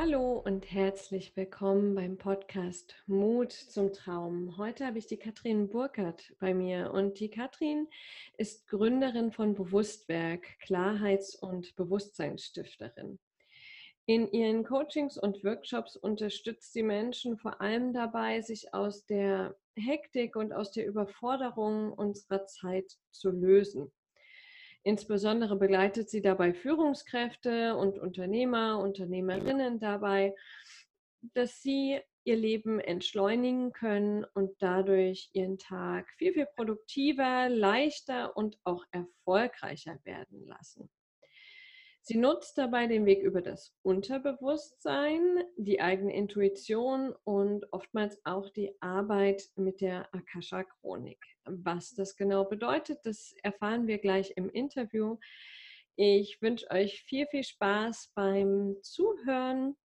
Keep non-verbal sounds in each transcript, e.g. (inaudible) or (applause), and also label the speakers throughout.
Speaker 1: Hallo und herzlich willkommen beim Podcast Mut zum Traum. Heute habe ich die Katrin Burkhardt bei mir und die Katrin ist Gründerin von Bewusstwerk, Klarheits- und Bewusstseinsstifterin. In ihren Coachings und Workshops unterstützt sie Menschen vor allem dabei, sich aus der Hektik und aus der Überforderung unserer Zeit zu lösen. Insbesondere begleitet sie dabei Führungskräfte und Unternehmer, Unternehmerinnen dabei, dass sie ihr Leben entschleunigen können und dadurch ihren Tag viel, viel produktiver, leichter und auch erfolgreicher werden lassen. Sie nutzt dabei den Weg über das Unterbewusstsein, die eigene Intuition und oftmals auch die Arbeit mit der Akasha-Chronik. Was das genau bedeutet, das erfahren wir gleich im Interview. Ich wünsche euch viel, viel Spaß beim Zuhören.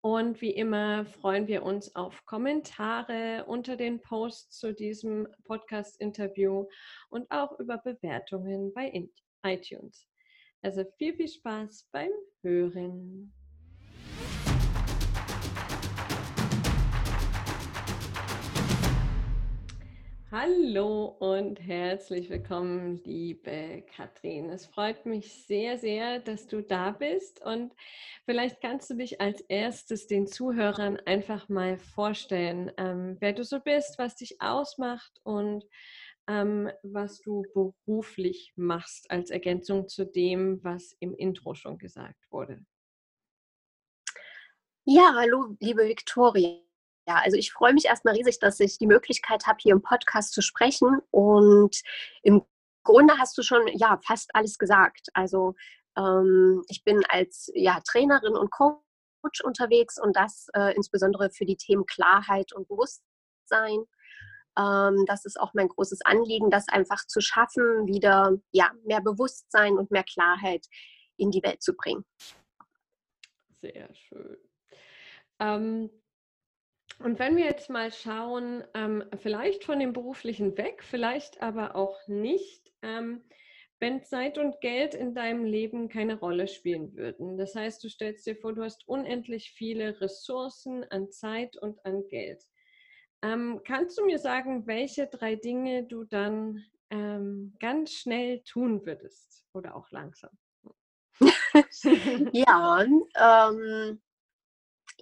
Speaker 1: Und wie immer freuen wir uns auf Kommentare unter den Posts zu diesem Podcast-Interview und auch über Bewertungen bei iTunes. Also viel, viel Spaß beim Hören. Hallo und herzlich willkommen, liebe Katrin. Es freut mich sehr, sehr, dass du da bist und vielleicht kannst du dich als erstes den Zuhörern einfach mal vorstellen, ähm, wer du so bist, was dich ausmacht und ähm, was du beruflich machst, als Ergänzung zu dem, was im Intro schon gesagt wurde.
Speaker 2: Ja, hallo, liebe Viktoria. Ja, also ich freue mich erstmal riesig, dass ich die Möglichkeit habe, hier im Podcast zu sprechen. Und im Grunde hast du schon ja fast alles gesagt. Also ähm, ich bin als ja, Trainerin und Coach unterwegs und das äh, insbesondere für die Themen Klarheit und Bewusstsein. Ähm, das ist auch mein großes Anliegen, das einfach zu schaffen, wieder ja, mehr Bewusstsein und mehr Klarheit in die Welt zu bringen.
Speaker 1: Sehr schön. Ähm, und wenn wir jetzt mal schauen, ähm, vielleicht von dem beruflichen weg, vielleicht aber auch nicht, ähm, wenn Zeit und Geld in deinem Leben keine Rolle spielen würden. Das heißt, du stellst dir vor, du hast unendlich viele Ressourcen an Zeit und an Geld. Ähm, kannst du mir sagen, welche drei Dinge du dann ähm, ganz schnell tun würdest oder auch langsam? (laughs)
Speaker 2: ja, ähm,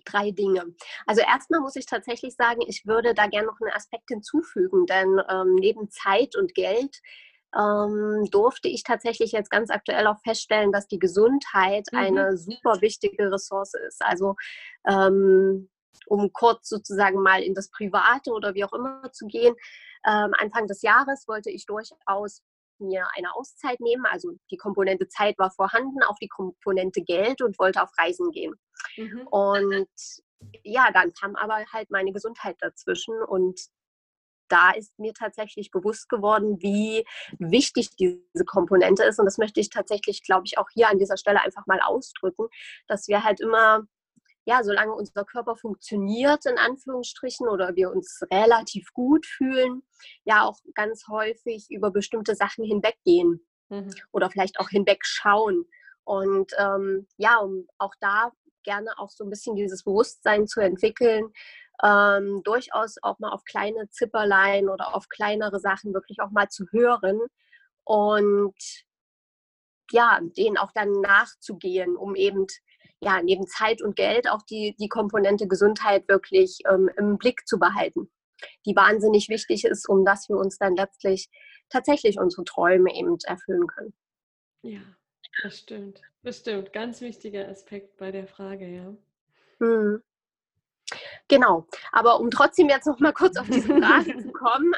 Speaker 2: drei Dinge. Also erstmal muss ich tatsächlich sagen, ich würde da gerne noch einen Aspekt hinzufügen, denn ähm, neben Zeit und Geld ähm, durfte ich tatsächlich jetzt ganz aktuell auch feststellen, dass die Gesundheit mhm. eine super wichtige Ressource ist. Also ähm, um kurz sozusagen mal in das Private oder wie auch immer zu gehen. Ähm, Anfang des Jahres wollte ich durchaus mir eine Auszeit nehmen. Also die Komponente Zeit war vorhanden, auch die Komponente Geld und wollte auf Reisen gehen. Mhm. Und ja, dann kam aber halt meine Gesundheit dazwischen und da ist mir tatsächlich bewusst geworden, wie wichtig diese Komponente ist. Und das möchte ich tatsächlich, glaube ich, auch hier an dieser Stelle einfach mal ausdrücken, dass wir halt immer ja, solange unser Körper funktioniert, in Anführungsstrichen, oder wir uns relativ gut fühlen, ja auch ganz häufig über bestimmte Sachen hinweggehen mhm. oder vielleicht auch hinwegschauen. Und ähm, ja, um auch da gerne auch so ein bisschen dieses Bewusstsein zu entwickeln, ähm, durchaus auch mal auf kleine Zipperlein oder auf kleinere Sachen wirklich auch mal zu hören und ja, denen auch dann nachzugehen, um eben ja, neben Zeit und Geld auch die, die Komponente Gesundheit wirklich ähm, im Blick zu behalten, die wahnsinnig wichtig ist, um dass wir uns dann letztlich tatsächlich unsere Träume eben erfüllen können.
Speaker 1: Ja, das stimmt. Das stimmt. Ganz wichtiger Aspekt bei der Frage, ja.
Speaker 2: Hm. Genau. Aber um trotzdem jetzt noch mal kurz auf diese (laughs) Frage zu kommen,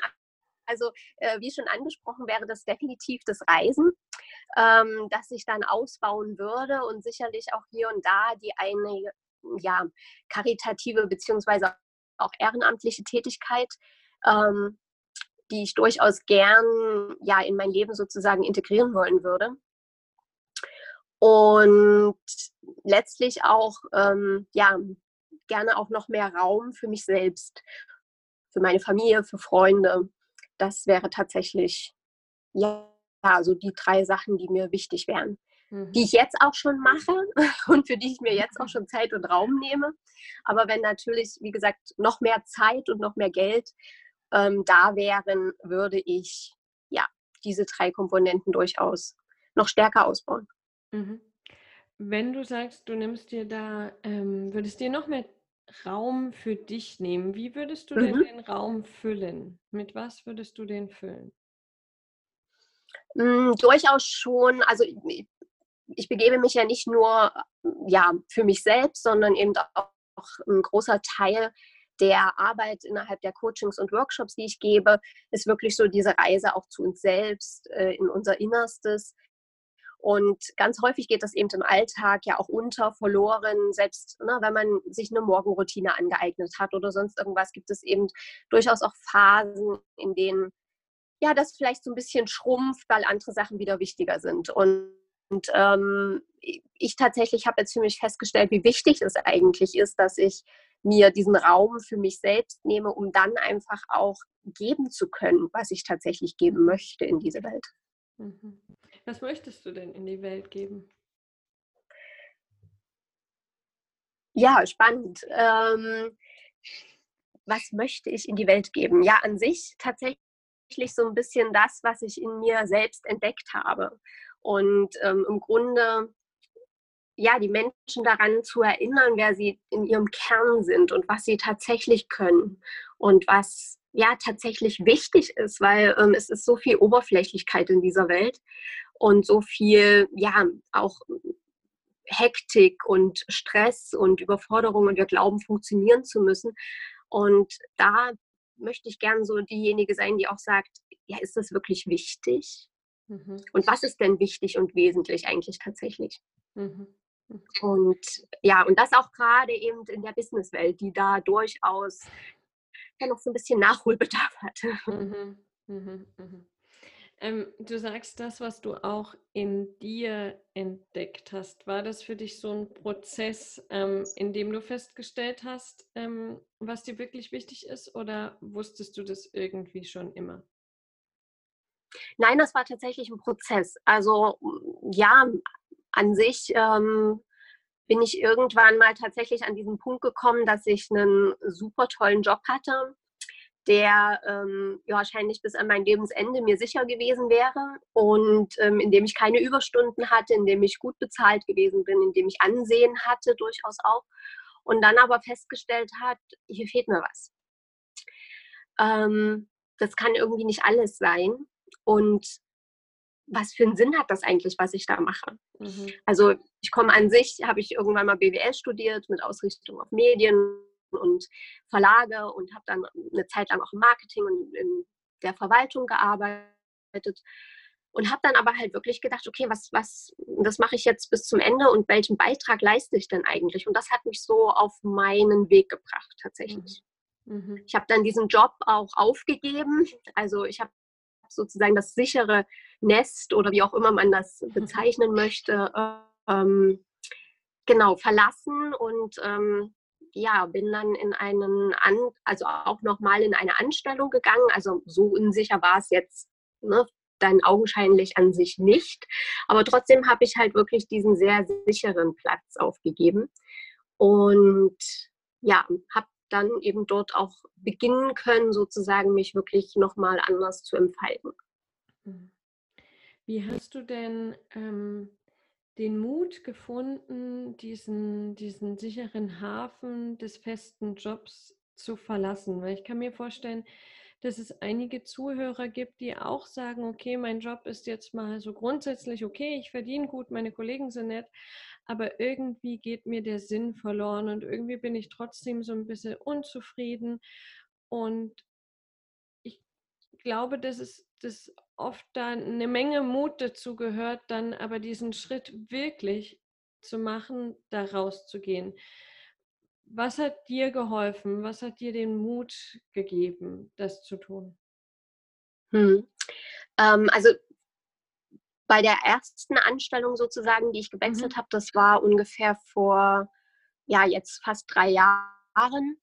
Speaker 2: also äh, wie schon angesprochen wäre das definitiv das Reisen, ähm, das ich dann ausbauen würde und sicherlich auch hier und da die eine ja, karitative beziehungsweise auch ehrenamtliche Tätigkeit, ähm, die ich durchaus gern ja in mein Leben sozusagen integrieren wollen würde. Und letztlich auch ähm, ja gerne auch noch mehr Raum für mich selbst, für meine Familie, für Freunde das wäre tatsächlich ja, so die drei Sachen, die mir wichtig wären. mhm. die ich jetzt auch schon mache (laughs) und für die ich mir jetzt auch schon Zeit und Raum nehme. Aber wenn natürlich, wie gesagt, noch mehr Zeit und noch mehr Geld ähm, da wären, würde ich ja diese drei Komponenten durchaus noch stärker ausbauen.
Speaker 1: Mhm. Wenn du sagst, du nimmst dir da, ähm, würdest dir noch mehr Raum für dich nehmen, wie würdest du mhm. denn den Raum füllen? Mit was würdest du den füllen?
Speaker 2: Mm, durchaus schon, also ich, ich, begebe mich ja nicht nur ja, für mich selbst, sondern eben auch ein großer Teil der Arbeit innerhalb der Coachings und Workshops, die ich gebe, ist wirklich so diese Reise auch zu uns selbst, äh, in unser Innerstes. Und ganz häufig geht das eben im Alltag ja auch unter, verloren, selbst ne, wenn man sich eine Morgenroutine angeeignet hat oder sonst irgendwas, gibt es eben durchaus auch Phasen, in denen ja das vielleicht so ein bisschen schrumpft, weil andere Sachen wieder wichtiger sind. Und und ähm, ich tatsächlich habe jetzt für mich festgestellt, wie wichtig es eigentlich ist, dass ich mir diesen Raum für mich selbst nehme, um dann einfach auch geben zu können, was ich tatsächlich geben möchte in diese Welt.
Speaker 1: Mhm. Was möchtest du denn in die Welt geben?
Speaker 2: Ja, spannend. Ähm, was möchte ich in die Welt geben? Ja, an sich tatsächlich so ein bisschen das, was ich in mir selbst entdeckt habe. Und ähm, im Grunde ja, die Menschen daran zu erinnern, wer sie in ihrem Kern sind und was sie tatsächlich können und was ja tatsächlich wichtig ist, weil ähm, es ist so viel Oberflächlichkeit in dieser Welt und so viel, ja, auch Hektik und Stress und Überforderung und wir glauben, funktionieren zu müssen. Und da möchte ich gern so diejenige sein, die auch sagt, ja, ist das wirklich wichtig? Mhm. Und was ist denn wichtig und wesentlich eigentlich tatsächlich? Mhm. Und ja, und das auch gerade eben in der Businesswelt, die da durchaus ja noch so ein bisschen Nachholbedarf (laughs) hat.
Speaker 1: Ähm, du sagst das, was du auch in dir entdeckt hast. War das für dich so ein Prozess, ähm, in dem du festgestellt hast, ähm, was dir wirklich wichtig ist, oder wusstest du das irgendwie schon immer?
Speaker 2: Nein, das war tatsächlich ein Prozess. Also ja, an sich ähm, bin ich irgendwann mal tatsächlich an diesen Punkt gekommen, dass ich einen super tollen Job hatte, der ähm, ja, wahrscheinlich bis an mein Lebensende mir sicher gewesen wäre und ähm, in dem ich keine Überstunden hatte, in dem ich gut bezahlt gewesen bin, in dem ich Ansehen hatte durchaus auch und dann aber festgestellt hat, hier fehlt mir was. Ähm, das kann irgendwie nicht alles sein und was für einen Sinn hat das eigentlich, was ich da mache? Mhm. Also ich komme an sich, habe ich irgendwann mal BWL studiert mit Ausrichtung auf Medien und Verlage und habe dann eine Zeit lang auch im Marketing und in der Verwaltung gearbeitet und habe dann aber halt wirklich gedacht, okay, was, was, das mache ich jetzt bis zum Ende und welchen Beitrag leiste ich denn eigentlich? Und das hat mich so auf meinen Weg gebracht tatsächlich. Mhm. mhm. Ich habe dann diesen Job auch aufgegeben. Also ich habe sozusagen das sichere Nest oder wie auch immer man das (laughs) bezeichnen möchte, ähm, genau verlassen und ähm, ja, bin dann in einen, An also auch nochmal in eine Anstellung gegangen. Also so unsicher war es jetzt ne, dann augenscheinlich an sich nicht. Aber trotzdem habe ich halt wirklich diesen sehr sicheren Platz aufgegeben. Und ja, habe dann eben dort auch beginnen können, sozusagen mich wirklich nochmal anders zu entfalten.
Speaker 1: Mhm. Wie hast du denn ähm, den Mut gefunden, diesen, diesen sicheren Hafen des festen Jobs zu verlassen? Weil ich kann mir vorstellen, dass es einige Zuhörer gibt, die auch sagen, okay, mein Job ist jetzt mal so grundsätzlich okay, ich verdiene gut, meine Kollegen sind nett, aber irgendwie geht mir der Sinn verloren und irgendwie bin ich trotzdem so ein bisschen unzufrieden. Und ich glaube, dass es dass oft da eine Menge Mut dazu gehört, dann aber diesen Schritt wirklich zu machen, da rauszugehen. Was hat dir geholfen? Was hat dir den Mut gegeben, das zu tun?
Speaker 2: Hm. Ähm, also bei der ersten Anstellung sozusagen, die ich gewechselt mhm. habe, das war ungefähr vor, ja, jetzt fast drei Jahren.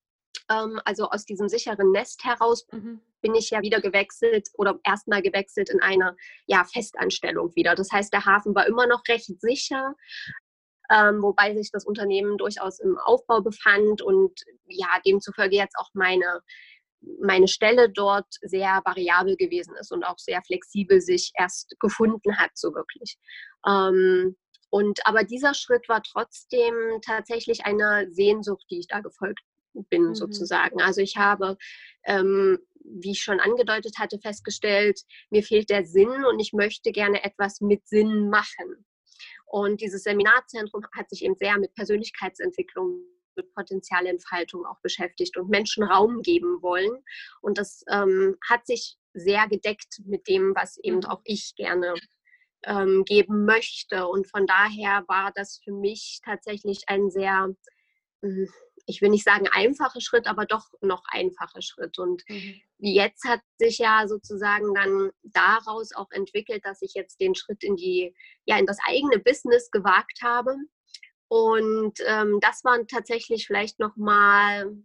Speaker 2: Ähm, also aus diesem sicheren Nest heraus mhm. Bin ich ja wieder gewechselt oder erstmal gewechselt in eine ja, Festanstellung wieder. Das heißt, der Hafen war immer noch recht sicher, ähm, wobei sich das Unternehmen durchaus im Aufbau befand und ja, demzufolge jetzt auch meine, meine Stelle dort sehr variabel gewesen ist und auch sehr flexibel sich erst gefunden hat, so wirklich. Ähm, und aber dieser Schritt war trotzdem tatsächlich eine Sehnsucht, die ich da gefolgt bin, mhm. sozusagen. Also ich habe, ähm, wie ich schon angedeutet hatte, festgestellt, mir fehlt der Sinn und ich möchte gerne etwas mit Sinn machen. Und dieses Seminarzentrum hat sich eben sehr mit Persönlichkeitsentwicklung, mit Potenzialentfaltung auch beschäftigt und Menschen Raum geben wollen. Und das ähm, hat sich sehr gedeckt mit dem, was eben mhm. auch ich gerne ähm, geben möchte. Und von daher war das für mich tatsächlich ein sehr, hm, ich will nicht sagen einfacher Schritt, aber doch noch einfacher Schritt. Und mhm. jetzt hat sich ja sozusagen dann daraus auch entwickelt, dass ich jetzt den Schritt in die, ja, in das eigene Business gewagt habe. Und ähm, das war tatsächlich vielleicht nochmal,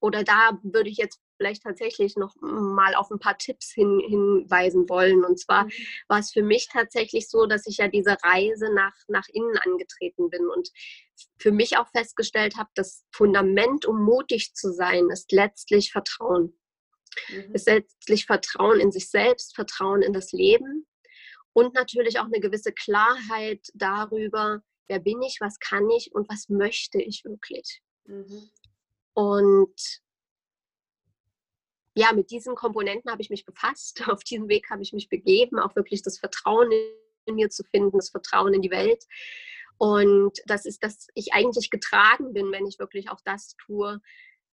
Speaker 2: oder da würde ich jetzt vielleicht tatsächlich noch mal auf ein paar Tipps hin, hinweisen wollen. Und zwar mhm. war es für mich tatsächlich so, dass ich ja diese Reise nach, nach innen angetreten bin und für mich auch festgestellt habe, das Fundament, um mutig zu sein, ist letztlich Vertrauen. Mhm. Ist letztlich Vertrauen in sich selbst, Vertrauen in das Leben und natürlich auch eine gewisse Klarheit darüber, wer bin ich, was kann ich und was möchte ich wirklich. Mhm. Und ja, mit diesen Komponenten habe ich mich befasst. (laughs) Auf diesem Weg habe ich mich begeben, auch wirklich das Vertrauen in mir zu finden, das Vertrauen in die Welt. Und das ist, dass ich eigentlich getragen bin, wenn ich wirklich auch das tue,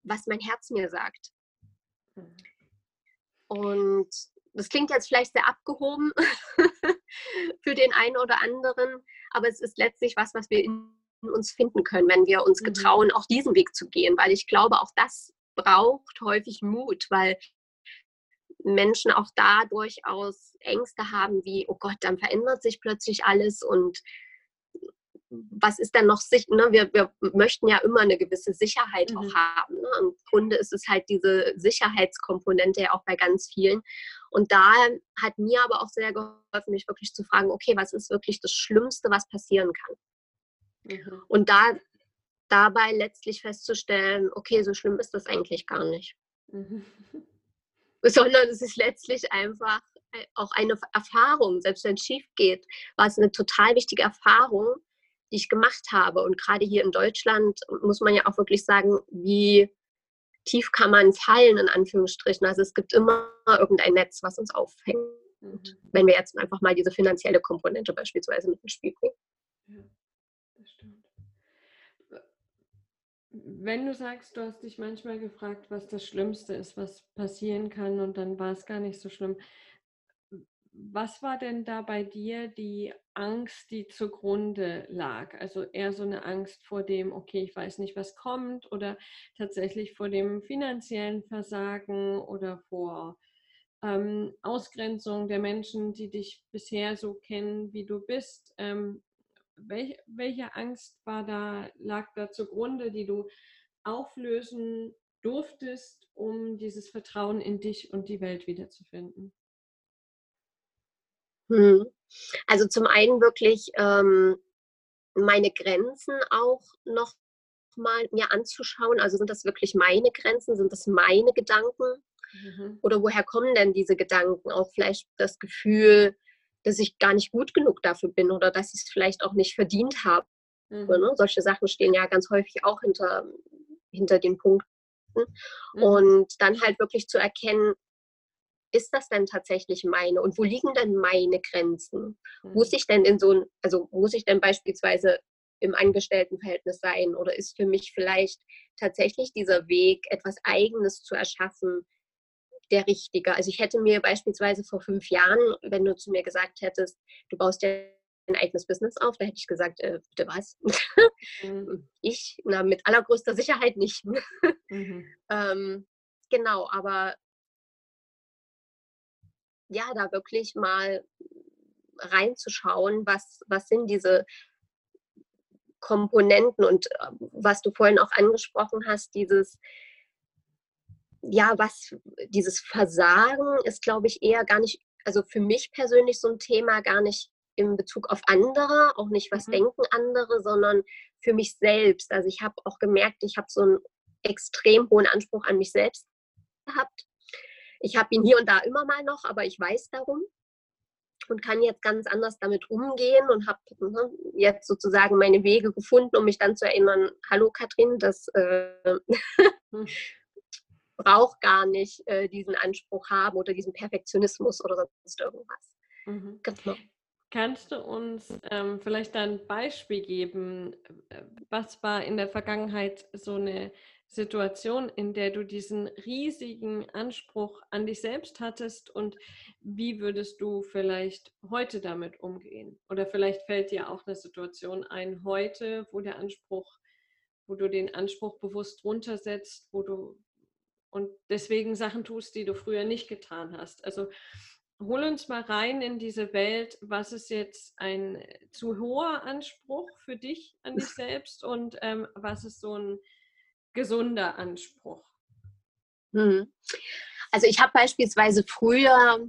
Speaker 2: was mein Herz mir sagt. Mhm. Und das klingt jetzt vielleicht sehr abgehoben (laughs) für den einen oder anderen, aber es ist letztlich was, was wir in uns finden können, wenn wir uns mhm. getrauen, auch diesen Weg zu gehen, weil ich glaube, auch das braucht häufig Mut, weil Menschen auch da durchaus Ängste haben, wie, oh Gott, dann verändert sich plötzlich alles und was ist denn noch sich? Ne? Wir, wir möchten ja immer eine gewisse Sicherheit mhm. auch haben. Ne? Im Grunde ist es halt diese Sicherheitskomponente ja auch bei ganz vielen. Und da hat mir aber auch sehr geholfen, mich wirklich zu fragen, okay, was ist wirklich das Schlimmste, was passieren kann? Mhm. Und da dabei letztlich festzustellen, okay, so schlimm ist das eigentlich gar nicht. Mhm. (laughs) Sondern es ist letztlich einfach äh, auch eine Erfahrung. Selbst wenn es schief geht, war es eine total wichtige Erfahrung, die ich gemacht habe. Und gerade hier in Deutschland muss man ja auch wirklich sagen, wie tief kann man fallen, in Anführungsstrichen. Also es gibt immer irgendein Netz, was uns auffängt. Mhm. Wenn wir jetzt einfach mal diese finanzielle Komponente beispielsweise mit ins Spiel bringen. Ja, das
Speaker 1: stimmt wenn du sagst, du hast dich manchmal gefragt, was das Schlimmste ist, was passieren kann und dann war es gar nicht so schlimm. Was war denn da bei dir die Angst, die zugrunde lag? Also eher so eine Angst vor dem, okay, ich weiß nicht, was kommt oder tatsächlich vor dem finanziellen Versagen oder vor ähm, Ausgrenzung der Menschen, die dich bisher so kennen, wie du bist. Ähm, welch, welche Angst war da, lag da zugrunde, die du auflösen durftest, um dieses Vertrauen in dich und die Welt wiederzufinden?
Speaker 2: Hm. Also zum einen wirklich ähm, meine Grenzen auch noch mal mir anzuschauen. Also sind das wirklich meine Grenzen? Sind das meine Gedanken? Mhm. Oder woher kommen denn diese Gedanken? Auch vielleicht das Gefühl, dass ich gar nicht gut genug dafür bin oder dass ich es vielleicht auch nicht verdient habe. Mhm. Ne? Solche Sachen stehen ja ganz häufig auch hinter, hinter den Punkten. Mhm. Und dann halt wirklich zu erkennen, ist das denn tatsächlich meine und wo liegen denn meine Grenzen? Mhm. Muss ich denn in so ein, also muss ich denn beispielsweise im Angestelltenverhältnis sein oder ist für mich vielleicht tatsächlich dieser Weg, etwas Eigenes zu erschaffen, der richtige. Also ich hätte mir beispielsweise vor fünf Jahren, wenn du zu mir gesagt hättest, du baust ja ein eigenes Business auf, da hätte ich gesagt, äh, bitte was? Mhm. (laughs) Ich, na, mit allergrößter Sicherheit nicht. mhm. (laughs) ähm, genau, aber ja, da wirklich mal reinzuschauen, was, was sind diese Komponenten und äh, was du vorhin auch angesprochen hast, dieses ja, was dieses Versagen ist, glaube ich, eher gar nicht, also für mich persönlich so ein Thema gar nicht in Bezug auf andere, auch nicht, was mhm. denken andere, sondern für mich selbst. Also ich habe auch gemerkt, ich habe so einen extrem hohen Anspruch an mich selbst gehabt. Ich habe ihn hier und da immer mal noch, aber ich weiß darum und kann jetzt ganz anders damit umgehen und habe ne, jetzt sozusagen meine Wege gefunden, um mich dann zu erinnern, hallo Katrin, das äh, (laughs) braucht gar nicht äh, diesen Anspruch haben oder diesen Perfektionismus oder sonst irgendwas.
Speaker 1: Mhm. Genau. Kannst du uns ähm, vielleicht ein Beispiel geben? Äh, was war in der Vergangenheit so eine Situation, in der du diesen riesigen Anspruch an dich selbst hattest und wie würdest du vielleicht heute damit umgehen? Oder vielleicht fällt dir auch eine Situation ein heute, wo der Anspruch, wo du den Anspruch bewusst runtersetzt, wo du und deswegen Sachen tust, die du früher nicht getan hast. Also hol uns mal rein in diese Welt. Was ist jetzt ein zu hoher Anspruch für dich an dich (laughs) selbst und ähm, was ist so ein gesunder Anspruch?
Speaker 2: Hm. Also ich habe beispielsweise früher,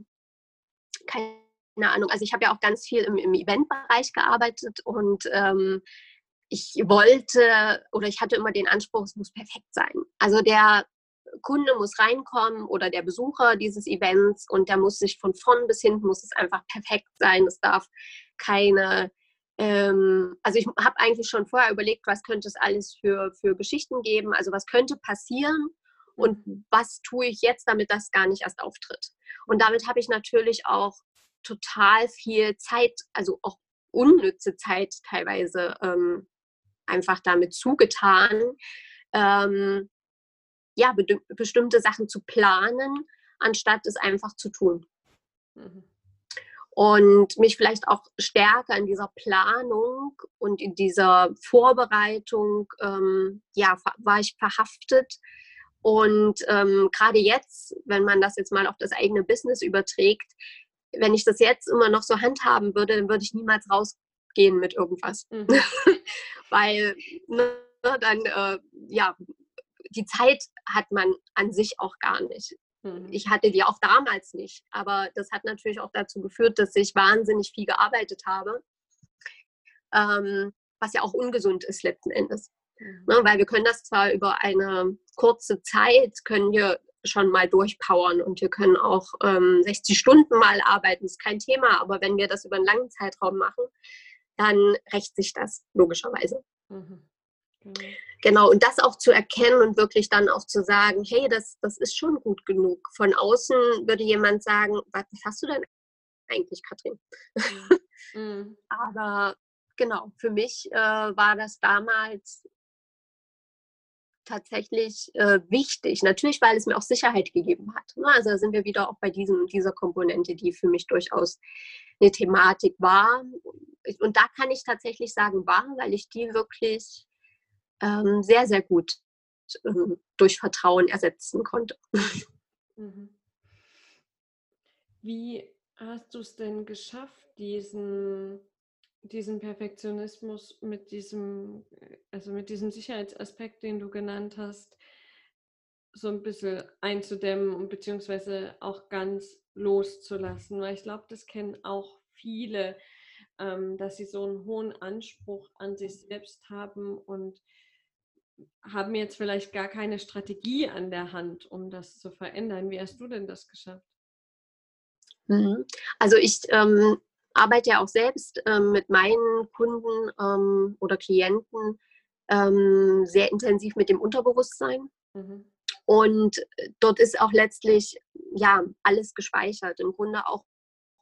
Speaker 2: keine Ahnung, also ich habe ja auch ganz viel im, im Eventbereich gearbeitet und ähm, ich wollte oder ich hatte immer den Anspruch, es muss perfekt sein. Also der Kunde muss reinkommen oder der Besucher dieses Events und der muss sich von vorn bis hinten muss es einfach perfekt sein. Es darf keine ähm, also ich habe eigentlich schon vorher überlegt, was könnte es alles für, für Geschichten geben, also was könnte passieren und mhm. was tue ich jetzt, damit das gar nicht erst auftritt. Und damit habe ich natürlich auch total viel Zeit, also auch unnütze Zeit teilweise ähm, einfach damit zugetan, ähm, ja, be bestimmte Sachen zu planen, anstatt es einfach zu tun. Mhm und mich vielleicht auch stärker in dieser Planung und in dieser Vorbereitung, ähm, ja, war ich verhaftet. Und ähm, gerade jetzt, wenn man das jetzt mal auf das eigene Business überträgt, wenn ich das jetzt immer noch so handhaben würde, dann würde ich niemals rausgehen mit irgendwas. Mhm. (laughs) Weil ne, dann, äh, ja, die Zeit hat man an sich auch gar nicht. Mhm. Ich hatte die auch damals nicht, aber das hat natürlich auch dazu geführt, dass ich wahnsinnig viel gearbeitet habe, ähm, was ja auch ungesund ist letzten Endes. Mhm. Ne, weil wir können das zwar über eine kurze Zeit, können wir schon mal durchpowern und wir können auch ähm, 60 Stunden mal arbeiten, ist kein Thema, aber wenn wir das über einen langen Zeitraum machen, dann rächt sich das logischerweise. Mhm. Genau. genau, und das auch zu erkennen und wirklich dann auch zu sagen, hey, das, das ist schon gut genug. Von außen würde jemand sagen, was hast du denn eigentlich, Katrin? Mhm. mhm. (laughs) Aber genau, für mich äh, war das damals tatsächlich äh, wichtig. Natürlich, weil es mir auch Sicherheit gegeben hat. Ne? Also da sind wir wieder auch bei diesem, dieser Komponente, die für mich durchaus eine Thematik war. Und da kann ich tatsächlich sagen, war, weil ich die wirklich ähm, sehr, sehr gut ähm, durch Vertrauen ersetzen konnte. (laughs) Mhm.
Speaker 1: Wie hast du es denn geschafft, diesen, diesen Perfektionismus mit diesem, also mit diesem Sicherheitsaspekt, den du genannt hast, so ein bisschen einzudämmen und beziehungsweise auch ganz loszulassen? Weil ich glaube, das kennen auch viele, ähm, dass sie so einen hohen Anspruch an sich selbst haben und haben jetzt vielleicht gar keine Strategie an der Hand, um das zu verändern. Wie hast du denn das geschafft?
Speaker 2: Mhm. Also ich ähm, arbeite ja auch selbst ähm, mit meinen Kunden ähm, oder Klienten ähm, sehr intensiv mit dem Unterbewusstsein. Mhm. Und dort ist auch letztlich ja alles gespeichert. Im Grunde auch,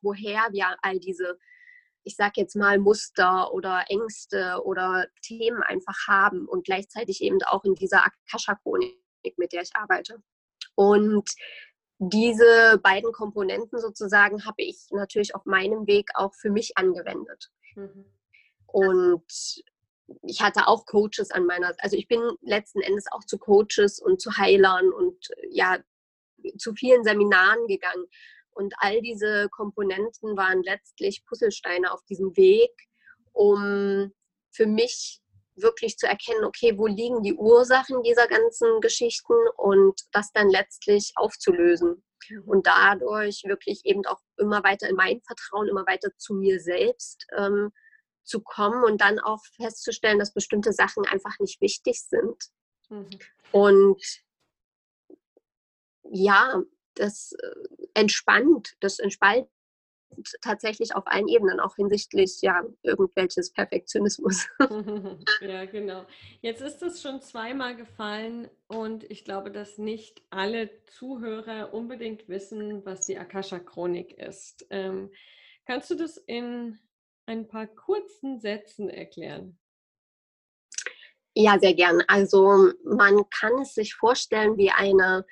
Speaker 2: woher wir all diese ich sage jetzt mal, Muster oder Ängste oder Themen einfach haben und gleichzeitig eben auch in dieser Akasha-Chronik, mit der ich arbeite. Und diese beiden Komponenten sozusagen habe ich natürlich auf meinem Weg auch für mich angewendet. Mhm. Und ich hatte auch Coaches an meiner, also ich bin letzten Endes auch zu Coaches und zu Heilern und ja, zu vielen Seminaren gegangen und all diese Komponenten waren letztlich Puzzlesteine auf diesem Weg, um für mich wirklich zu erkennen, okay, wo liegen die Ursachen dieser ganzen Geschichten und das dann letztlich aufzulösen. Mhm. Und dadurch wirklich eben auch immer weiter in mein Vertrauen, immer weiter zu mir selbst ähm, zu kommen und dann auch festzustellen, dass bestimmte Sachen einfach nicht wichtig sind. Mhm. Und ja, das äh, entspannt, das entspannt tatsächlich auf allen Ebenen, auch hinsichtlich ja irgendwelches Perfektionismus. (laughs) (laughs)
Speaker 1: ja, genau. Jetzt ist es schon zweimal gefallen und ich glaube, dass nicht alle Zuhörer unbedingt wissen, was die Akasha-Chronik ist. Ähm, kannst du das in ein paar kurzen Sätzen erklären?
Speaker 2: Ja, sehr gern. Also man kann es sich vorstellen wie eine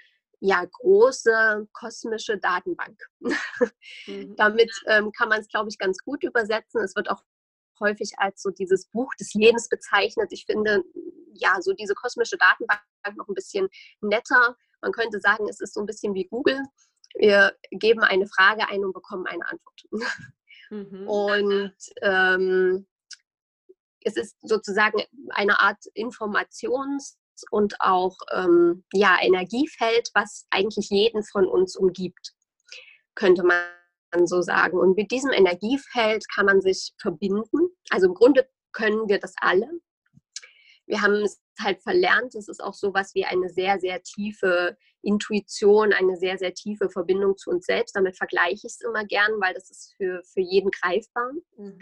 Speaker 2: ja, große kosmische Datenbank. (laughs) Mhm. Damit ähm, kann man es, glaube ich, ganz gut übersetzen. Es wird auch häufig als so dieses Buch des Lebens bezeichnet. Ich finde, ja, so diese kosmische Datenbank noch ein bisschen netter. Man könnte sagen, es ist so ein bisschen wie Google. Wir geben eine Frage ein und bekommen eine Antwort. Mhm. (laughs) Und ähm, es ist sozusagen eine Art Informations- und auch ähm, ja, Energiefeld, was eigentlich jeden von uns umgibt, könnte man so sagen. Und mit diesem Energiefeld kann man sich verbinden. Also im Grunde können wir das alle. Wir haben es halt verlernt. Es ist auch so was wie eine sehr, sehr tiefe Intuition, eine sehr, sehr tiefe Verbindung zu uns selbst. Damit vergleiche ich es immer gern, weil das ist für, für jeden greifbar. Mhm.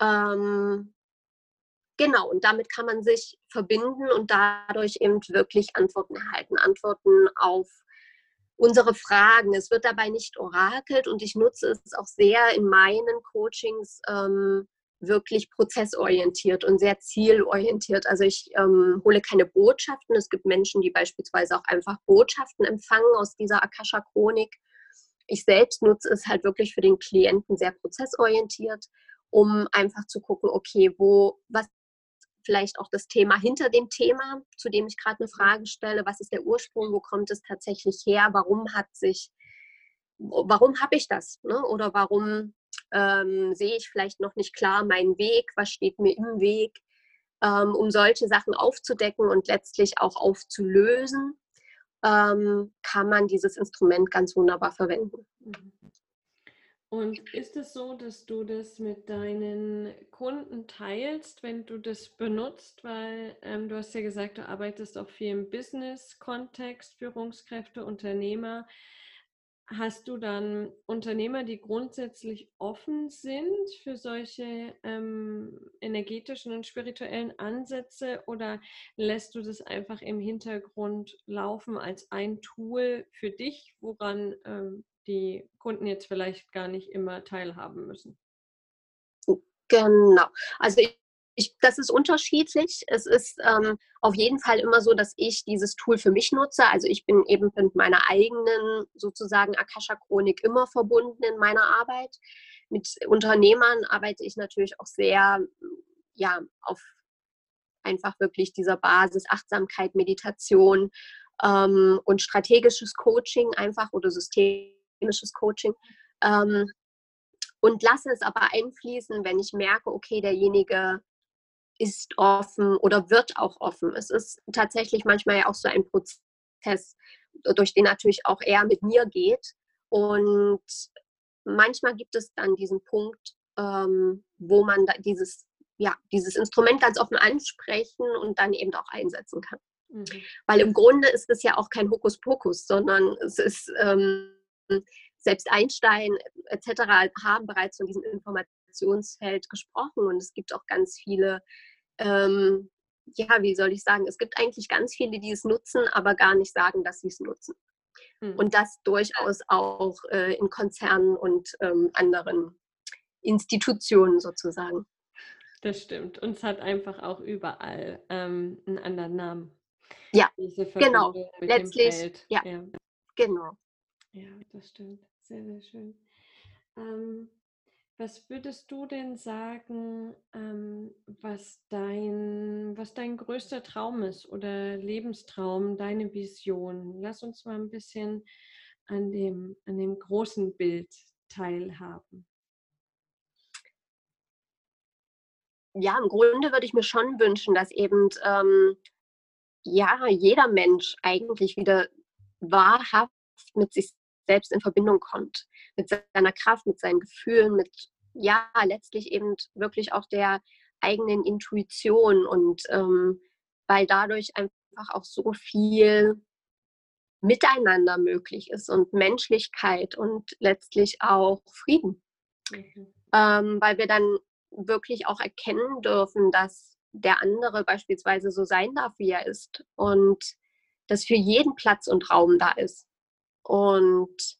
Speaker 2: Ähm, Genau, und damit kann man sich verbinden und dadurch eben wirklich Antworten erhalten. Antworten auf unsere Fragen. Es wird dabei nicht orakelt und ich nutze es auch sehr in meinen Coachings ähm, wirklich prozessorientiert und sehr zielorientiert. Also ich ähm, hole keine Botschaften. Es gibt Menschen, die beispielsweise auch einfach Botschaften empfangen aus dieser Akasha-Chronik. Ich selbst nutze es halt wirklich für den Klienten sehr prozessorientiert, um einfach zu gucken, okay, wo, was vielleicht auch das Thema hinter dem Thema, zu dem ich gerade eine Frage stelle. Was ist der Ursprung? Wo kommt es tatsächlich her? Warum hat sich, warum habe ich das? Ne? Oder warum ähm, sehe ich vielleicht noch nicht klar meinen Weg? Was steht mir im Weg? Ähm, um solche Sachen aufzudecken und letztlich auch aufzulösen, ähm, kann man dieses Instrument ganz wunderbar verwenden. Mhm.
Speaker 1: Und ist es so, dass du das mit deinen Kunden teilst, wenn du das benutzt? Weil ähm, du hast ja gesagt, du arbeitest auch viel im Business-Kontext, Führungskräfte, Unternehmer. Hast du dann Unternehmer, die grundsätzlich offen sind für solche ähm, energetischen und spirituellen Ansätze oder lässt du das einfach im Hintergrund laufen als ein Tool für dich, woran ähm, die Kunden jetzt vielleicht gar nicht immer teilhaben müssen.
Speaker 2: Genau. Also ich, ich, das ist unterschiedlich. Es ist ähm, auf jeden Fall immer so, dass ich dieses Tool für mich nutze. Also ich bin eben mit meiner eigenen sozusagen Akasha-Chronik immer verbunden in meiner Arbeit. Mit Unternehmern arbeite ich natürlich auch sehr ja, auf einfach wirklich dieser Basis Achtsamkeit, Meditation ähm, und strategisches Coaching einfach oder System systemisches Coaching. Ähm, und lasse es aber einfließen, wenn ich merke, okay, derjenige ist offen oder wird auch offen. Es ist tatsächlich manchmal ja auch so ein Prozess, durch den natürlich auch er mit mir geht. Und manchmal gibt es dann diesen Punkt, ähm, wo man da dieses, ja, dieses Instrument ganz offen ansprechen und dann eben auch einsetzen kann. Mhm. Weil im Grunde ist es ja auch kein Hokuspokus, sondern es ist ähm, selbst Einstein etc. haben bereits von diesem Informationsfeld gesprochen und es gibt auch ganz viele, ähm, ja, wie soll ich sagen, es gibt eigentlich ganz viele, die es nutzen, aber gar nicht sagen, dass sie es nutzen. Hm. Und das durchaus auch äh, in Konzernen und ähm, anderen Institutionen sozusagen.
Speaker 1: Das stimmt. Und es hat einfach auch überall ähm, einen anderen Namen.
Speaker 2: Ja, genau. Letztlich, ja, ja, genau.
Speaker 1: Ja, das stimmt. Sehr, sehr schön. Ähm, was würdest du denn sagen, ähm, was, dein, was dein größter Traum ist oder Lebenstraum, deine Vision? Lass uns mal ein bisschen an dem, an dem großen Bild teilhaben.
Speaker 2: ja, im Grunde würde ich mir schon wünschen, dass eben ähm, ja jeder Mensch eigentlich wieder wahrhaft mit sich selbst in Verbindung kommt, mit seiner Kraft, mit seinen Gefühlen, mit ja letztlich eben wirklich auch der eigenen Intuition und ähm, weil dadurch einfach auch so viel Miteinander möglich ist und Menschlichkeit und letztlich auch Frieden. Mhm. Ähm, weil wir dann wirklich auch erkennen dürfen, dass der andere beispielsweise so sein darf, wie er ist und dass für jeden Platz und Raum da ist und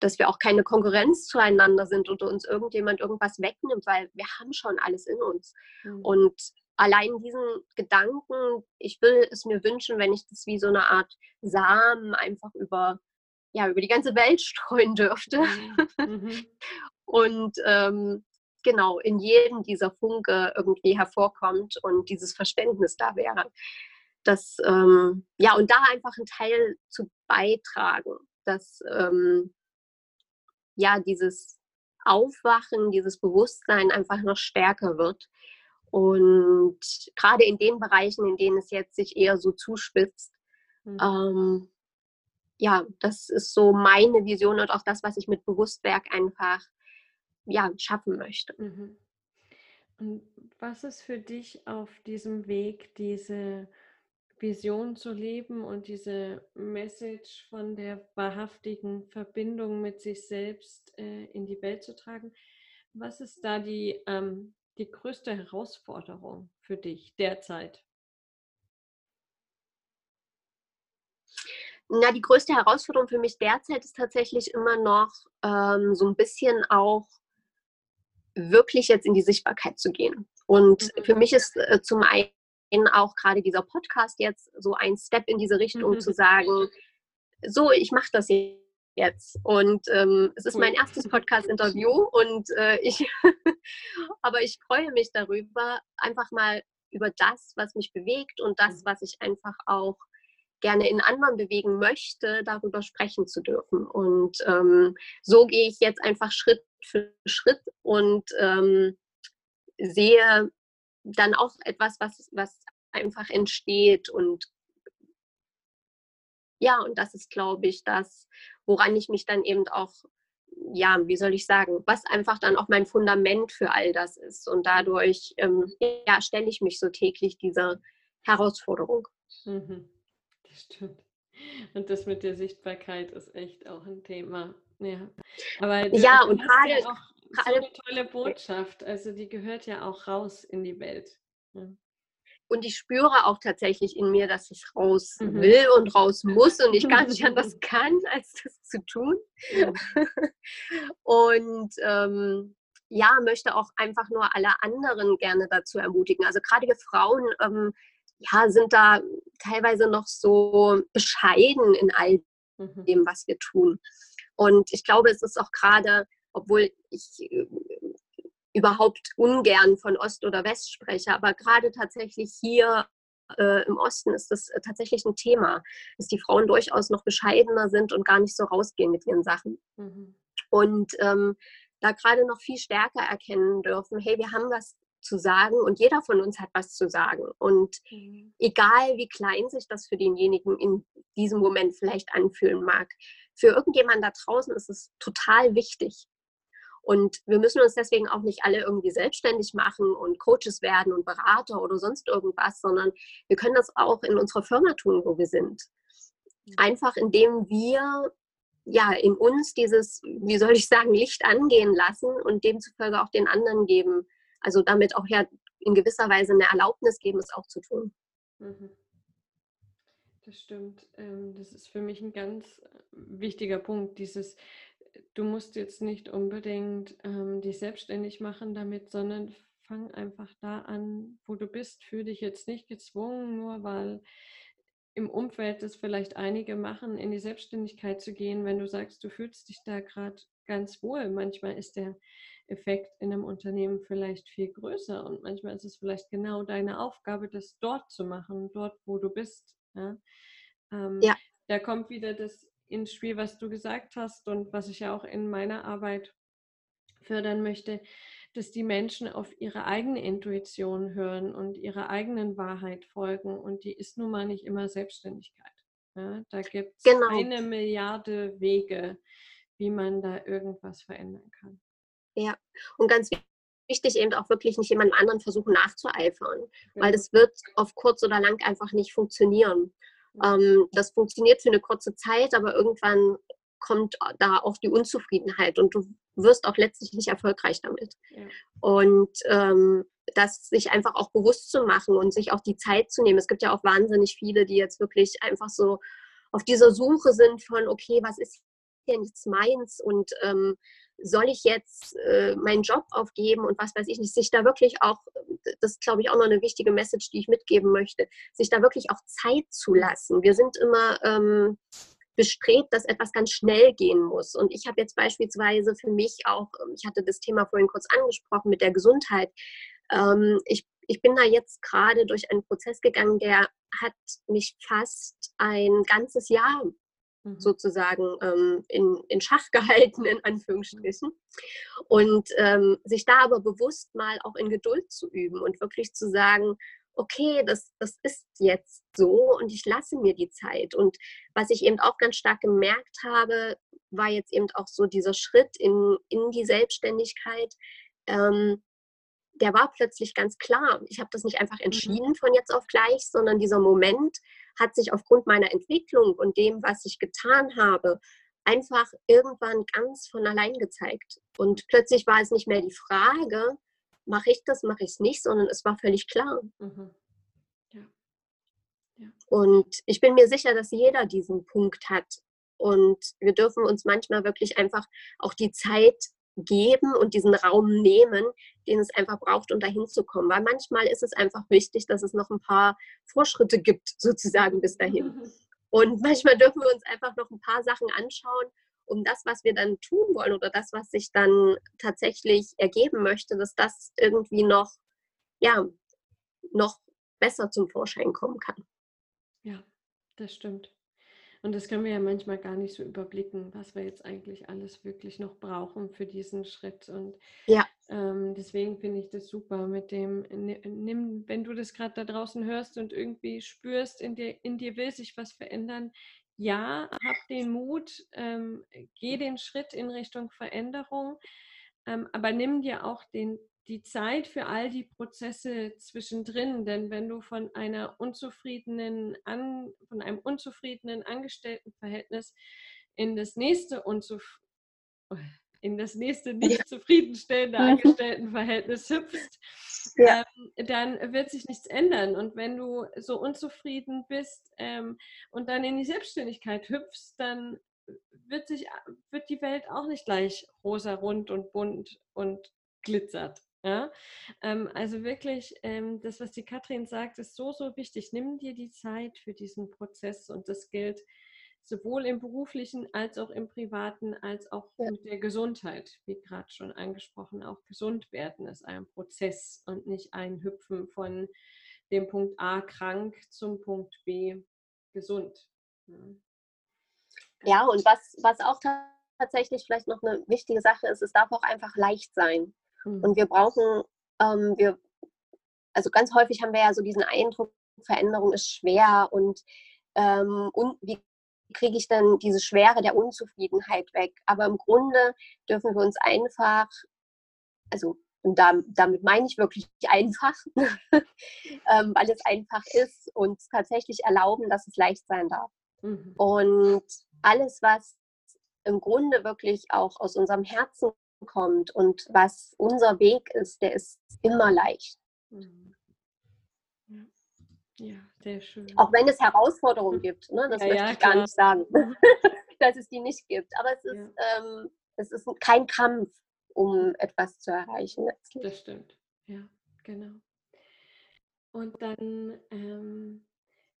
Speaker 2: dass wir auch keine Konkurrenz zueinander sind oder uns irgendjemand irgendwas wegnimmt, weil wir haben schon alles in uns. Mhm. Und allein diesen Gedanken, ich will es mir wünschen, wenn ich das wie so eine Art Samen einfach über, ja, über die ganze Welt (laughs) streuen dürfte. Mhm. Und ähm, genau in jedem dieser Funke irgendwie hervorkommt und dieses Verständnis da wäre. Das, ähm, ja, und da einfach einen Teil zu beitragen, dass ähm, ja dieses Aufwachen, dieses Bewusstsein einfach noch stärker wird. Und gerade in den Bereichen, in denen es jetzt sich eher so zuspitzt, mhm. ähm, ja, das ist so meine Vision und auch das, was ich mit Bewusstwerk einfach ja, schaffen möchte. Mhm.
Speaker 1: Und was ist für dich auf diesem Weg, diese Vision zu leben und diese Message von der wahrhaftigen Verbindung mit sich selbst äh, in die Welt zu tragen? Was ist da die, ähm, die größte Herausforderung für dich derzeit?
Speaker 2: Na, die größte Herausforderung für mich derzeit ist tatsächlich immer noch ähm, so ein bisschen auch wirklich jetzt in die Sichtbarkeit zu gehen. Und mhm. für mich ist äh, zum einen auch gerade dieser Podcast jetzt so ein Step in diese Richtung mhm. zu sagen, so, ich mache das jetzt. Und ähm, es ist mein erstes Podcast-Interview und äh, ich, (laughs) aber ich freue mich darüber, einfach mal über das, was mich bewegt und das, mhm. was ich einfach auch gerne in anderen bewegen möchte, darüber sprechen zu dürfen. Und ähm, so gehe ich jetzt einfach Schritt für Schritt und ähm, sehe dann auch etwas, was, was einfach entsteht. Und ja, und das ist, glaube ich, das, woran ich mich dann eben auch, ja, wie soll ich sagen, was einfach dann auch mein Fundament für all das ist. Und dadurch, ähm, ja, stelle ich mich so täglich dieser Herausforderung.
Speaker 1: Mhm. Das stimmt. Und das mit der Sichtbarkeit ist echt auch ein Thema. Ja, aber
Speaker 2: ja und gerade
Speaker 1: so eine tolle Botschaft. Also die gehört ja auch raus in die Welt. Ja.
Speaker 2: Und ich spüre auch tatsächlich in mir, dass ich raus mhm. will und raus muss und ich gar (laughs) nicht anders kann, als das zu tun. Ja. (laughs) und ähm, ja, möchte auch einfach nur alle anderen gerne dazu ermutigen. Also gerade wir Frauen ähm, ja, sind da teilweise noch so bescheiden in all mhm. dem, was wir tun. Und ich glaube, es ist auch gerade, obwohl ich äh, überhaupt ungern von Ost oder West spreche, aber gerade tatsächlich hier äh, im Osten ist das äh, tatsächlich ein Thema, dass die Frauen durchaus noch bescheidener sind und gar nicht so rausgehen mit ihren Sachen. Mhm. Und ähm, da gerade noch viel stärker erkennen dürfen, hey, wir haben was zu sagen und jeder von uns hat was zu sagen. Und mhm. egal wie klein sich das für denjenigen in diesem Moment vielleicht anfühlen mag, für irgendjemanden da draußen ist es total wichtig. Und wir müssen uns deswegen auch nicht alle irgendwie selbstständig machen und Coaches werden und Berater oder sonst irgendwas, sondern wir können das auch in unserer Firma tun, wo wir sind. Einfach indem wir ja in uns dieses, wie soll ich sagen, Licht angehen lassen und demzufolge auch den anderen geben, also damit auch ja in gewisser Weise eine Erlaubnis geben, es auch zu tun. Mhm.
Speaker 1: Das stimmt. Ähm, das ist für mich ein ganz wichtiger Punkt. Dieses, du musst jetzt nicht unbedingt ähm, dich selbstständig machen damit, sondern fang einfach da an, wo du bist. Fühl dich jetzt nicht gezwungen, nur weil im Umfeld das vielleicht einige machen, in die Selbstständigkeit zu gehen, wenn du sagst, du fühlst dich da gerade ganz wohl. Manchmal ist der Effekt in einem Unternehmen vielleicht viel größer und manchmal ist es vielleicht genau deine Aufgabe, das dort zu machen, dort, wo du bist. Ja? Ähm, ja. Da kommt wieder das ins Spiel, was du gesagt hast und was ich ja auch in meiner Arbeit fördern möchte, dass die Menschen auf ihre eigene Intuition hören und ihrer eigenen Wahrheit folgen. Und die ist nun mal nicht immer Selbstständigkeit. Ja, da gibt es genau. eine Milliarde Wege, wie man da irgendwas verändern kann.
Speaker 2: Ja, und ganz wichtig eben auch wirklich nicht jemand anderen versuchen nachzueifern, ja. weil das wird auf kurz oder lang einfach nicht funktionieren. Ähm, das funktioniert für eine kurze Zeit, aber irgendwann kommt da auch die Unzufriedenheit und du wirst auch letztlich nicht erfolgreich damit. Ja. Und ähm, das sich einfach auch bewusst zu machen und sich auch die Zeit zu nehmen. Es gibt ja auch wahnsinnig viele, die jetzt wirklich einfach so auf dieser Suche sind von, okay, was ist denn jetzt meins und ähm, soll ich jetzt äh, meinen Job aufgeben und was weiß ich nicht, sich da wirklich auch, das glaube ich auch noch eine wichtige Message, die ich mitgeben möchte, sich da wirklich auch Zeit zu lassen. Wir sind immer ähm, bestrebt, dass etwas ganz schnell gehen muss. Und ich habe jetzt beispielsweise für mich auch, ähm, ich hatte das Thema vorhin kurz angesprochen mit der Gesundheit. Ähm, ich, ich bin da jetzt gerade durch einen Prozess gegangen, der hat mich fast ein ganzes Jahr mhm. sozusagen ähm, in, in Schach (laughs) gehalten, in Anführungsstrichen. Und ähm, sich da aber bewusst mal auch in Geduld zu üben und wirklich zu sagen, okay, das, das ist jetzt so und ich lasse mir die Zeit. Und was ich eben auch ganz stark gemerkt habe, war jetzt eben auch so dieser Schritt in, in die Selbstständigkeit. Ähm, der war plötzlich ganz klar. Ich habe das nicht einfach mhm. entschieden von jetzt auf gleich, sondern dieser Moment hat sich aufgrund meiner Entwicklung und dem, was ich getan habe, einfach irgendwann ganz von allein gezeigt. Und plötzlich war es nicht mehr die Frage, mache ich das, mache ich es nicht, sondern es war völlig klar. Mhm. Ja. Ja. Und ich bin mir sicher, dass jeder diesen Punkt hat. Und wir dürfen uns manchmal wirklich einfach auch die Zeit geben und diesen Raum nehmen, den es einfach braucht, um dahin zu kommen. Weil manchmal ist es einfach wichtig, dass es noch ein paar Vorschritte gibt, (laughs) sozusagen bis dahin. Und manchmal dürfen wir uns einfach noch ein paar Sachen anschauen um das, was wir dann tun wollen oder das, was sich dann tatsächlich ergeben möchte, dass das irgendwie noch, ja, noch besser zum Vorschein kommen kann.
Speaker 1: Ja, das stimmt. Und das können wir ja manchmal gar nicht so überblicken, was wir jetzt eigentlich alles wirklich noch brauchen für diesen Schritt. Und ja. ähm, deswegen finde ich das super mit dem, nimm, wenn du das gerade da draußen hörst und irgendwie spürst, in dir, in dir will sich was verändern, ja, hab den Mut, ähm, geh den Schritt in Richtung Veränderung, ähm, aber nimm dir auch den, die Zeit für all die Prozesse zwischendrin, denn wenn du von einer unzufriedenen An, von einem unzufriedenen Angestelltenverhältnis in das nächste unzuf (laughs) in das nächste nicht zufriedenstellende Angestelltenverhältnis hüpfst, ja. ähm, dann wird sich nichts ändern. Und wenn du so unzufrieden bist ähm, und dann in die Selbstständigkeit hüpfst, dann wird, sich, wird die Welt auch nicht gleich rosa rund und bunt und glitzert. Ja? Ähm, also wirklich, ähm, das, was die Katrin sagt, ist so, so wichtig. Nimm dir die Zeit für diesen Prozess und das gilt sowohl im beruflichen als auch im privaten, als auch ja. mit der Gesundheit, wie gerade schon angesprochen. Auch gesund werden ist ein Prozess und nicht ein Hüpfen von dem Punkt A krank zum Punkt B gesund.
Speaker 2: Ja, ja und was, was auch tatsächlich vielleicht noch eine wichtige Sache ist, es darf auch einfach leicht sein. Mhm. Und wir brauchen, ähm, wir, also ganz häufig haben wir ja so diesen Eindruck, Veränderung ist schwer und ähm, und wie kriege ich dann diese Schwere der Unzufriedenheit weg. Aber im Grunde dürfen wir uns einfach, also und da, damit meine ich wirklich (laughs) einfach, ähm, weil es einfach ist und tatsächlich erlauben, dass es leicht sein darf. Mhm. Und alles, was im Grunde wirklich auch aus unserem Herzen kommt und was unser Weg ist, der ist immer leicht. Mhm.
Speaker 1: Ja, sehr schön.
Speaker 2: Auch wenn es Herausforderungen hm. gibt, ne? das ja, möchte ja, ich gar nicht sagen, (laughs) dass es die nicht gibt. Aber es ist, ja. ähm, es ist kein Kampf, um etwas zu erreichen.
Speaker 1: Letztlich. Das stimmt, ja, genau. Und dann, ähm,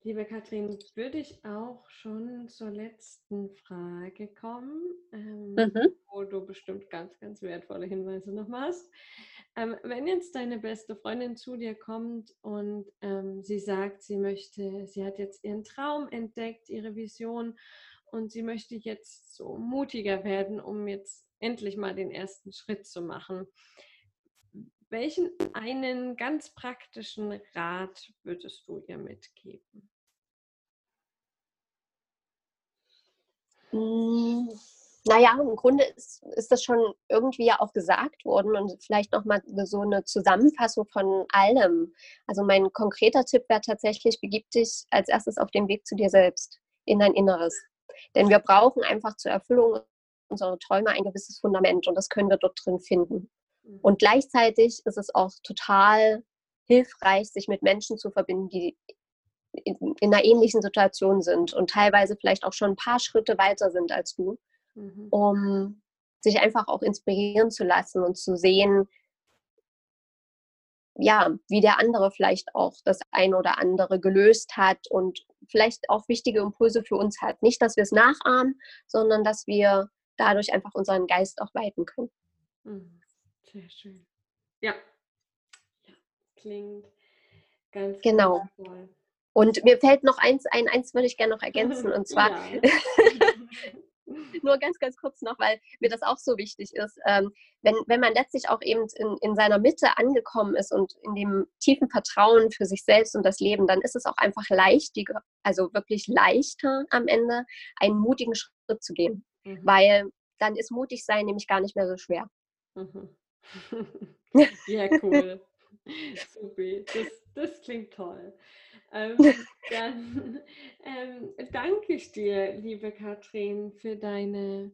Speaker 1: liebe Katrin, würde ich auch schon zur letzten Frage kommen, ähm, mhm. wo du bestimmt ganz, ganz wertvolle Hinweise noch machst. Ähm, wenn jetzt deine beste Freundin zu dir kommt und ähm, sie sagt, sie möchte, sie hat jetzt ihren Traum entdeckt, ihre Vision und sie möchte jetzt so mutiger werden, um jetzt endlich mal den ersten Schritt zu machen. welchen einen ganz praktischen Rat würdest du ihr mitgeben?
Speaker 2: Naja, im Grunde ist, ist das schon irgendwie ja auch gesagt worden und vielleicht nochmal so eine Zusammenfassung von allem. Also mein konkreter Tipp wäre tatsächlich, begib dich als erstes auf den Weg zu dir selbst, in dein Inneres. Denn wir brauchen einfach zur Erfüllung unserer Träume ein gewisses Fundament und das können wir dort drin finden. Mhm. Und gleichzeitig ist es auch total hilfreich, sich mit Menschen zu verbinden, die in, in einer ähnlichen Situation sind und teilweise vielleicht auch schon ein paar Schritte weiter sind als du, mhm. um sich einfach auch inspirieren zu lassen und zu sehen, ja, wie der andere vielleicht auch das eine oder andere gelöst hat und vielleicht auch wichtige Impulse für uns hat. Nicht, dass wir es nachahmen, sondern dass wir dadurch einfach unseren Geist auch weiten können.
Speaker 1: Mhm. Sehr schön. Ja, ja klingt ganz
Speaker 2: genau. Wundervoll. Und mir fällt noch eins ein, eins würde ich gerne noch ergänzen, (laughs) und zwar (laughs) nur ganz, ganz kurz noch, weil mir das auch so wichtig ist. Ähm, wenn, wenn man letztlich auch eben in, in seiner Mitte angekommen ist und in dem tiefen Vertrauen für sich selbst und das Leben, dann ist es auch einfach leichtiger, also wirklich leichter am Ende, einen mutigen Schritt zu gehen. Mhm. Weil dann ist mutig sein nämlich gar nicht mehr so schwer. Mhm. (laughs)
Speaker 1: ja, cool. Super. Das, das klingt toll. Ähm, (laughs) dann (laughs) ähm, danke ich dir, liebe Katrin, für deine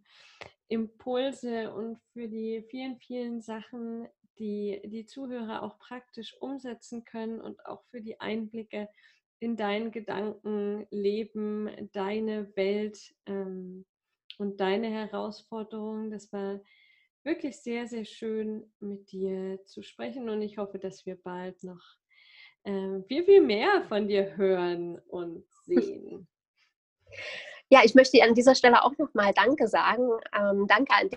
Speaker 1: Impulse und für die vielen, vielen Sachen, die die Zuhörer auch praktisch umsetzen können und auch für die Einblicke in dein Gedankenleben, deine Welt ähm, und deine Herausforderungen. Das war wirklich sehr, sehr schön mit dir zu sprechen und ich hoffe, dass wir bald noch äh, viel, viel mehr von dir hören und sehen. (laughs)
Speaker 2: Ja, ich möchte an dieser Stelle auch nochmal Danke sagen. Ähm, danke an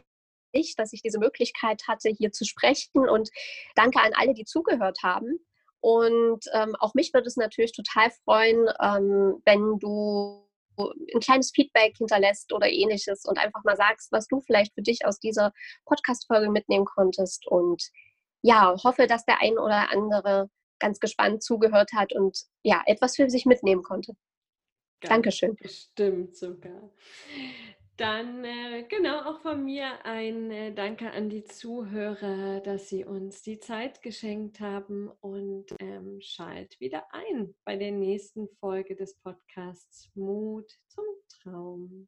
Speaker 2: dich, dass ich diese Möglichkeit hatte, hier zu sprechen und danke an alle, die zugehört haben. Und ähm, auch mich würde es natürlich total freuen, ähm, wenn du ein kleines Feedback hinterlässt oder ähnliches und einfach mal sagst, was du vielleicht für dich aus dieser Podcast-Folge mitnehmen konntest. Und ja, hoffe, dass der ein oder andere ganz gespannt zugehört hat und ja, etwas für sich mitnehmen konnte. Ganz Dankeschön.
Speaker 1: Bestimmt sogar. Dann äh, genau auch von mir ein äh, Danke an die Zuhörer, dass sie uns die Zeit geschenkt haben und ähm, schalt wieder ein bei der nächsten Folge des Podcasts Mut zum Traum.